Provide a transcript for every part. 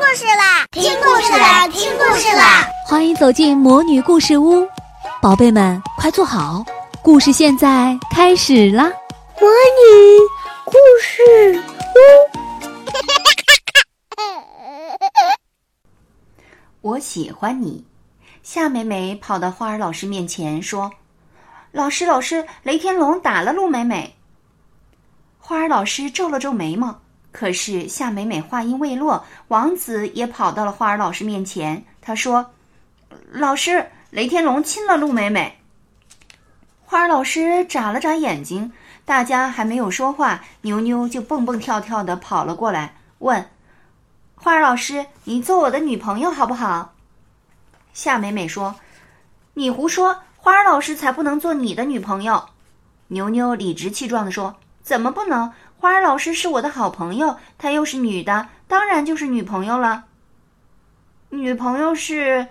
故事啦！听故事啦！听故事啦！欢迎走进魔女故事屋，宝贝们快坐好，故事现在开始啦！魔女故事屋，我喜欢你。夏美美跑到花儿老师面前说：“老师，老师，雷天龙打了陆美美。”花儿老师皱了皱眉毛。可是夏美美话音未落，王子也跑到了花儿老师面前。他说：“老师，雷天龙亲了陆美美。”花儿老师眨了眨眼睛。大家还没有说话，牛牛就蹦蹦跳跳的跑了过来，问：“花儿老师，你做我的女朋友好不好？”夏美美说：“你胡说，花儿老师才不能做你的女朋友。”牛牛理直气壮的说：“怎么不能？”花儿老师是我的好朋友，她又是女的，当然就是女朋友了。女朋友是，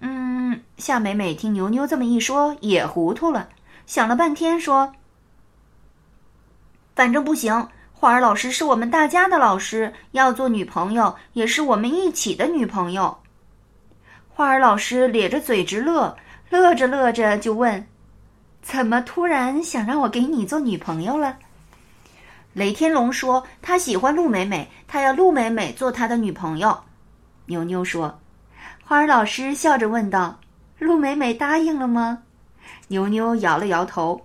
嗯，夏美美听牛牛这么一说，也糊涂了，想了半天说：“反正不行，花儿老师是我们大家的老师，要做女朋友也是我们一起的女朋友。”花儿老师咧着嘴直乐，乐着乐着就问：“怎么突然想让我给你做女朋友了？”雷天龙说：“他喜欢陆美美，他要陆美美做他的女朋友。”牛牛说：“花儿老师笑着问道：‘陆美美答应了吗？’”牛牛摇了摇头：“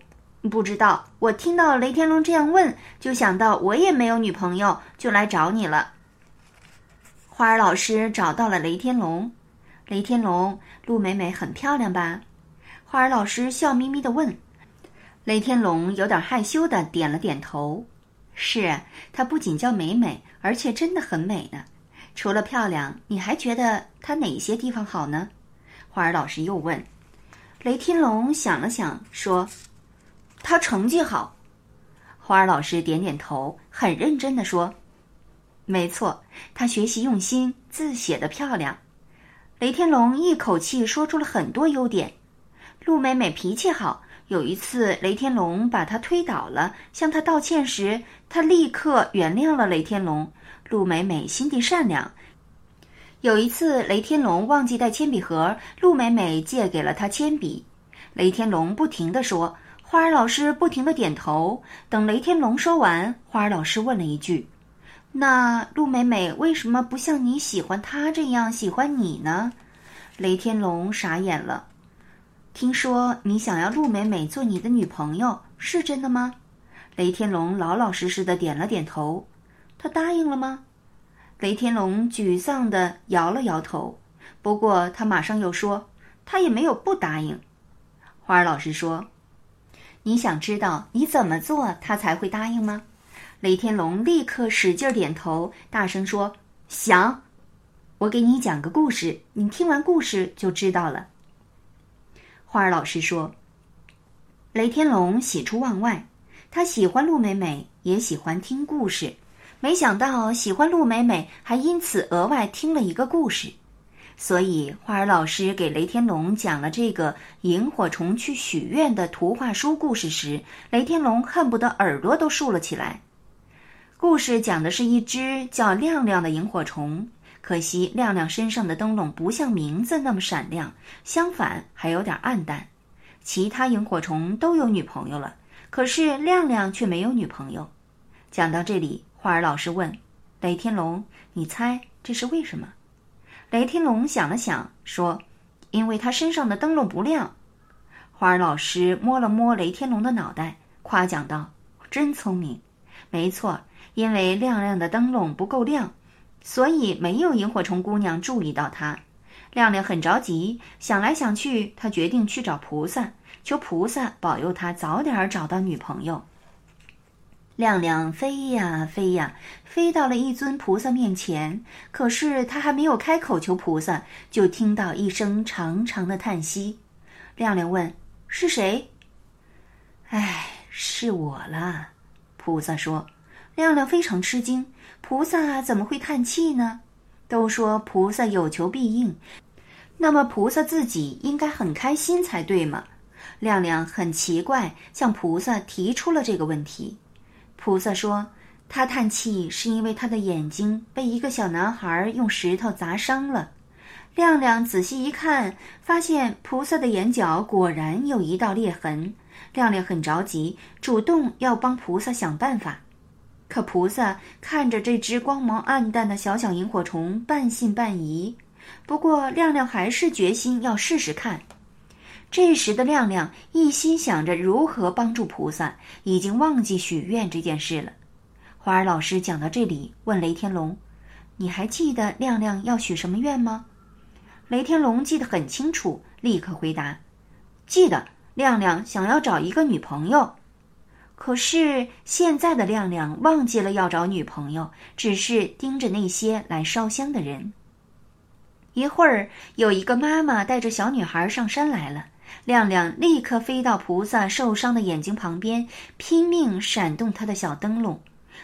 不知道。我听到雷天龙这样问，就想到我也没有女朋友，就来找你了。”花儿老师找到了雷天龙：“雷天龙，陆美美很漂亮吧？”花儿老师笑眯眯的问：“雷天龙有点害羞的点了点头。”是，她不仅叫美美，而且真的很美呢。除了漂亮，你还觉得她哪些地方好呢？花儿老师又问。雷天龙想了想，说：“她成绩好。”花儿老师点点头，很认真的说：“没错，她学习用心，字写的漂亮。”雷天龙一口气说出了很多优点。陆美美脾气好。有一次，雷天龙把他推倒了，向他道歉时，他立刻原谅了雷天龙。陆美美心地善良。有一次，雷天龙忘记带铅笔盒，陆美美借给了他铅笔。雷天龙不停地说，花儿老师不停地点头。等雷天龙说完，花儿老师问了一句：“那陆美美为什么不像你喜欢她这样喜欢你呢？”雷天龙傻眼了。听说你想要陆美美做你的女朋友，是真的吗？雷天龙老老实实的点了点头。他答应了吗？雷天龙沮丧的摇了摇头。不过他马上又说，他也没有不答应。花儿老师说：“你想知道你怎么做他才会答应吗？”雷天龙立刻使劲点头，大声说：“想！我给你讲个故事，你听完故事就知道了。”花儿老师说：“雷天龙喜出望外，他喜欢陆美美，也喜欢听故事。没想到喜欢陆美美，还因此额外听了一个故事。所以花儿老师给雷天龙讲了这个萤火虫去许愿的图画书故事时，雷天龙恨不得耳朵都竖了起来。故事讲的是一只叫亮亮的萤火虫。”可惜亮亮身上的灯笼不像名字那么闪亮，相反还有点暗淡。其他萤火虫都有女朋友了，可是亮亮却没有女朋友。讲到这里，花儿老师问雷天龙：“你猜这是为什么？”雷天龙想了想，说：“因为他身上的灯笼不亮。”花儿老师摸了摸雷天龙的脑袋，夸奖道：“真聪明。没错，因为亮亮的灯笼不够亮。”所以没有萤火虫姑娘注意到他，亮亮很着急，想来想去，他决定去找菩萨，求菩萨保佑他早点找到女朋友。亮亮飞呀飞呀，飞到了一尊菩萨面前，可是他还没有开口求菩萨，就听到一声长长的叹息。亮亮问：“是谁？”“哎，是我啦。”菩萨说。亮亮非常吃惊。菩萨怎么会叹气呢？都说菩萨有求必应，那么菩萨自己应该很开心才对嘛。亮亮很奇怪，向菩萨提出了这个问题。菩萨说：“他叹气是因为他的眼睛被一个小男孩用石头砸伤了。亮亮仔细一看，发现菩萨的眼角果然有一道裂痕。亮亮很着急，主动要帮菩萨想办法。可菩萨看着这只光芒暗淡的小小萤火虫，半信半疑。不过亮亮还是决心要试试看。这时的亮亮一心想着如何帮助菩萨，已经忘记许愿这件事了。花儿老师讲到这里，问雷天龙：“你还记得亮亮要许什么愿吗？”雷天龙记得很清楚，立刻回答：“记得。亮亮想要找一个女朋友。”可是现在的亮亮忘记了要找女朋友，只是盯着那些来烧香的人。一会儿，有一个妈妈带着小女孩上山来了。亮亮立刻飞到菩萨受伤的眼睛旁边，拼命闪动他的小灯笼。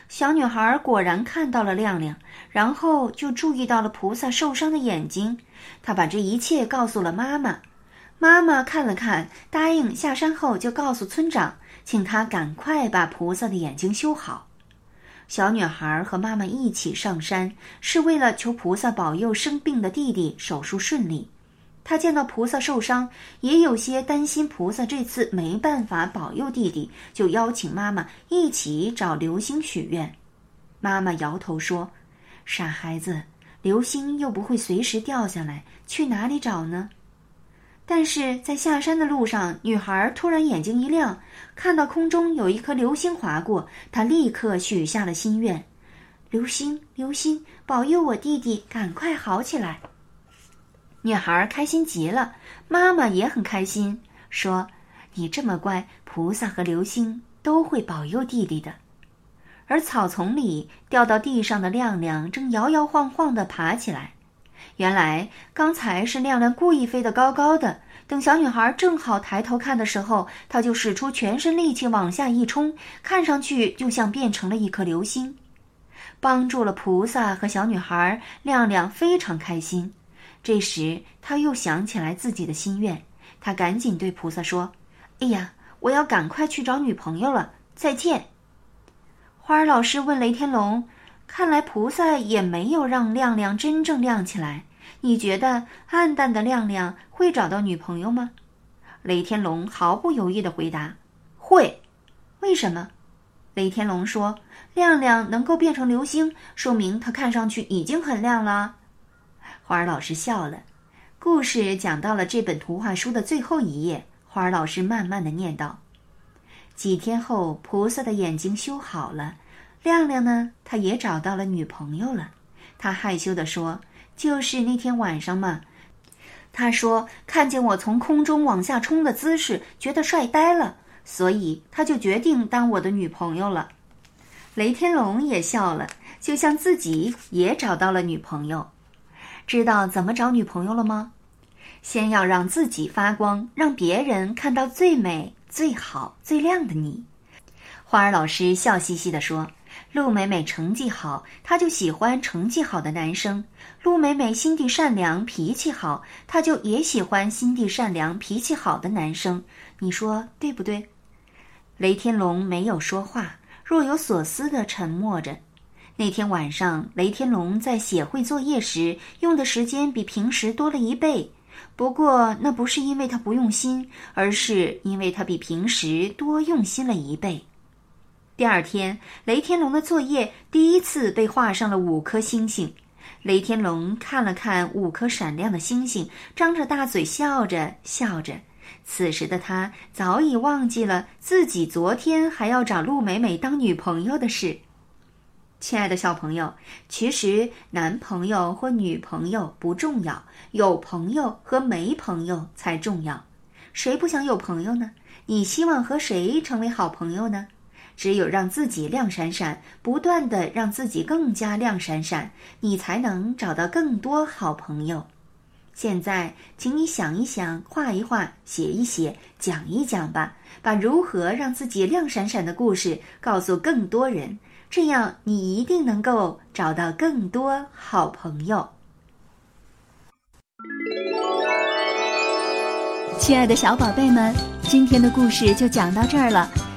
小女孩果然看到了亮亮，然后就注意到了菩萨受伤的眼睛。她把这一切告诉了妈妈。妈妈看了看，答应下山后就告诉村长。请他赶快把菩萨的眼睛修好。小女孩和妈妈一起上山，是为了求菩萨保佑生病的弟弟手术顺利。她见到菩萨受伤，也有些担心菩萨这次没办法保佑弟弟，就邀请妈妈一起找流星许愿。妈妈摇头说：“傻孩子，流星又不会随时掉下来，去哪里找呢？”但是在下山的路上，女孩突然眼睛一亮，看到空中有一颗流星划过，她立刻许下了心愿：“流星，流星，保佑我弟弟赶快好起来。”女孩开心极了，妈妈也很开心，说：“你这么乖，菩萨和流星都会保佑弟弟的。”而草丛里掉到地上的亮亮正摇摇晃晃地爬起来。原来刚才是亮亮故意飞得高高的，等小女孩正好抬头看的时候，他就使出全身力气往下一冲，看上去就像变成了一颗流星，帮助了菩萨和小女孩。亮亮非常开心。这时他又想起来自己的心愿，他赶紧对菩萨说：“哎呀，我要赶快去找女朋友了，再见。”花儿老师问雷天龙。看来菩萨也没有让亮亮真正亮起来。你觉得暗淡的亮亮会找到女朋友吗？雷天龙毫不犹豫地回答：“会。”为什么？雷天龙说：“亮亮能够变成流星，说明他看上去已经很亮了。”花儿老师笑了。故事讲到了这本图画书的最后一页，花儿老师慢慢的念道：“几天后，菩萨的眼睛修好了。”亮亮呢？他也找到了女朋友了。他害羞地说：“就是那天晚上嘛。”他说：“看见我从空中往下冲的姿势，觉得帅呆了，所以他就决定当我的女朋友了。”雷天龙也笑了，就像自己也找到了女朋友。知道怎么找女朋友了吗？先要让自己发光，让别人看到最美、最好、最亮的你。花儿老师笑嘻嘻地说。陆美美成绩好，她就喜欢成绩好的男生。陆美美心地善良，脾气好，她就也喜欢心地善良、脾气好的男生。你说对不对？雷天龙没有说话，若有所思地沉默着。那天晚上，雷天龙在写会作业时，用的时间比平时多了一倍。不过，那不是因为他不用心，而是因为他比平时多用心了一倍。第二天，雷天龙的作业第一次被画上了五颗星星。雷天龙看了看五颗闪亮的星星，张着大嘴笑着笑着。此时的他早已忘记了自己昨天还要找陆美美当女朋友的事。亲爱的小朋友，其实男朋友或女朋友不重要，有朋友和没朋友才重要。谁不想有朋友呢？你希望和谁成为好朋友呢？只有让自己亮闪闪，不断的让自己更加亮闪闪，你才能找到更多好朋友。现在，请你想一想，画一画，写一写，讲一讲吧，把如何让自己亮闪闪的故事告诉更多人，这样你一定能够找到更多好朋友。亲爱的小宝贝们，今天的故事就讲到这儿了。